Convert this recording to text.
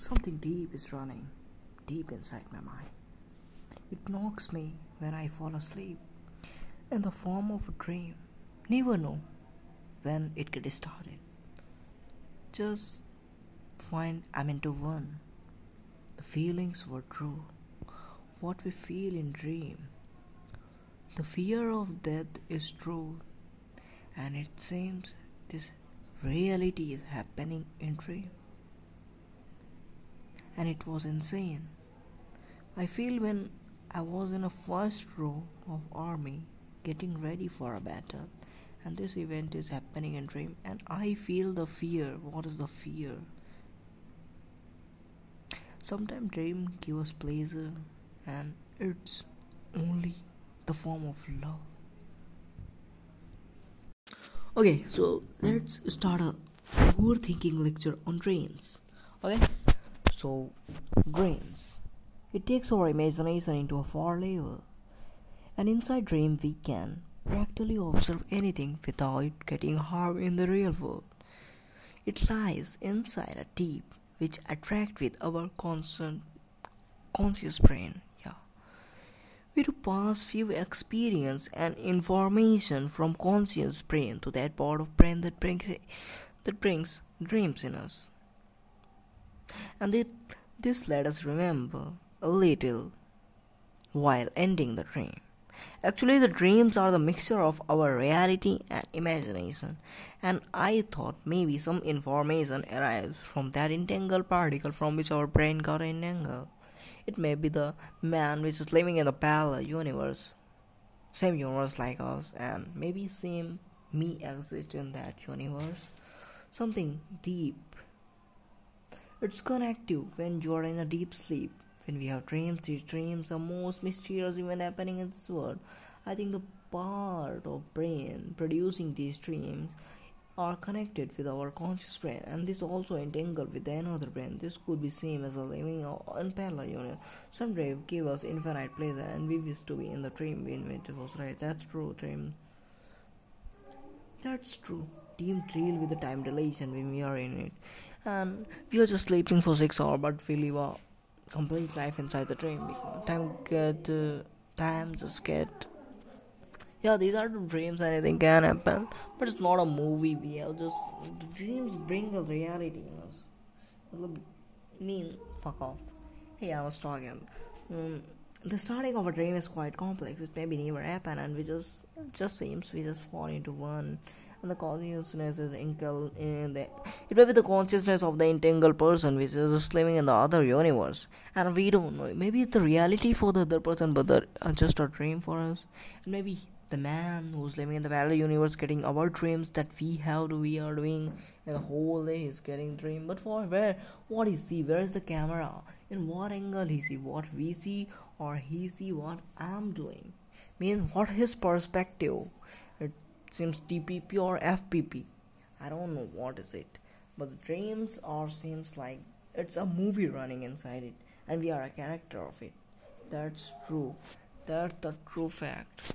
Something deep is running deep inside my mind. It knocks me when I fall asleep in the form of a dream. Never know when it gets started. Just find I'm into one. The feelings were true. What we feel in dream. The fear of death is true. And it seems this reality is happening in dream and it was insane. I feel when I was in a first row of army getting ready for a battle and this event is happening in dream and I feel the fear. What is the fear? Sometimes dream give us pleasure and it's only the form of love. Okay, so let's start a overthinking lecture on dreams. Okay? So, dreams. It takes our imagination into a far level. And inside dream we can practically observe anything without getting harmed in the real world. It lies inside a deep which attract with our constant conscious brain. Yeah. We do pass few experience and information from conscious brain to that part of brain that brings that brings dreams in us and it, this let us remember a little while ending the dream. Actually, the dreams are the mixture of our reality and imagination, and I thought maybe some information arrives from that entangled particle from which our brain got entangled. It may be the man which is living in the parallel universe, same universe like us, and maybe same me exists in that universe. Something deep it's connective when you are in a deep sleep. When we have dreams, these dreams are most mysterious event happening in this world. I think the part of brain producing these dreams are connected with our conscious brain and this also entangled with another brain. This could be same as a living in parallel union. Some dream give us infinite pleasure and we wish to be in the dream when it was right. That's true, dream. That's true. Dream deal with the time dilation when we are in it and we are just sleeping for six hours but we live a complete life inside the dream. Time get uh, time just get. Yeah these are the dreams anything can happen but it's not a movie. We have just dreams bring a reality in us. Mean fuck off. Hey i was talking. Um, the starting of a dream is quite complex. It maybe never happen and we just just seems we just fall into one and the consciousness is entangled in the it may be the consciousness of the entangled person which is living in the other universe. And we don't know. Maybe it's the reality for the other person but the, uh, just a dream for us. And maybe the man who's living in the parallel universe getting our dreams that we have we are doing. And the whole day is getting dream. But for where what he see where is the camera? In what angle he see what we see or he see what i'm doing. Mean what his perspective seems TPP or FPP. I don't know what is it, but the dreams are seems like it's a movie running inside it, and we are a character of it. That's true. That's the true fact.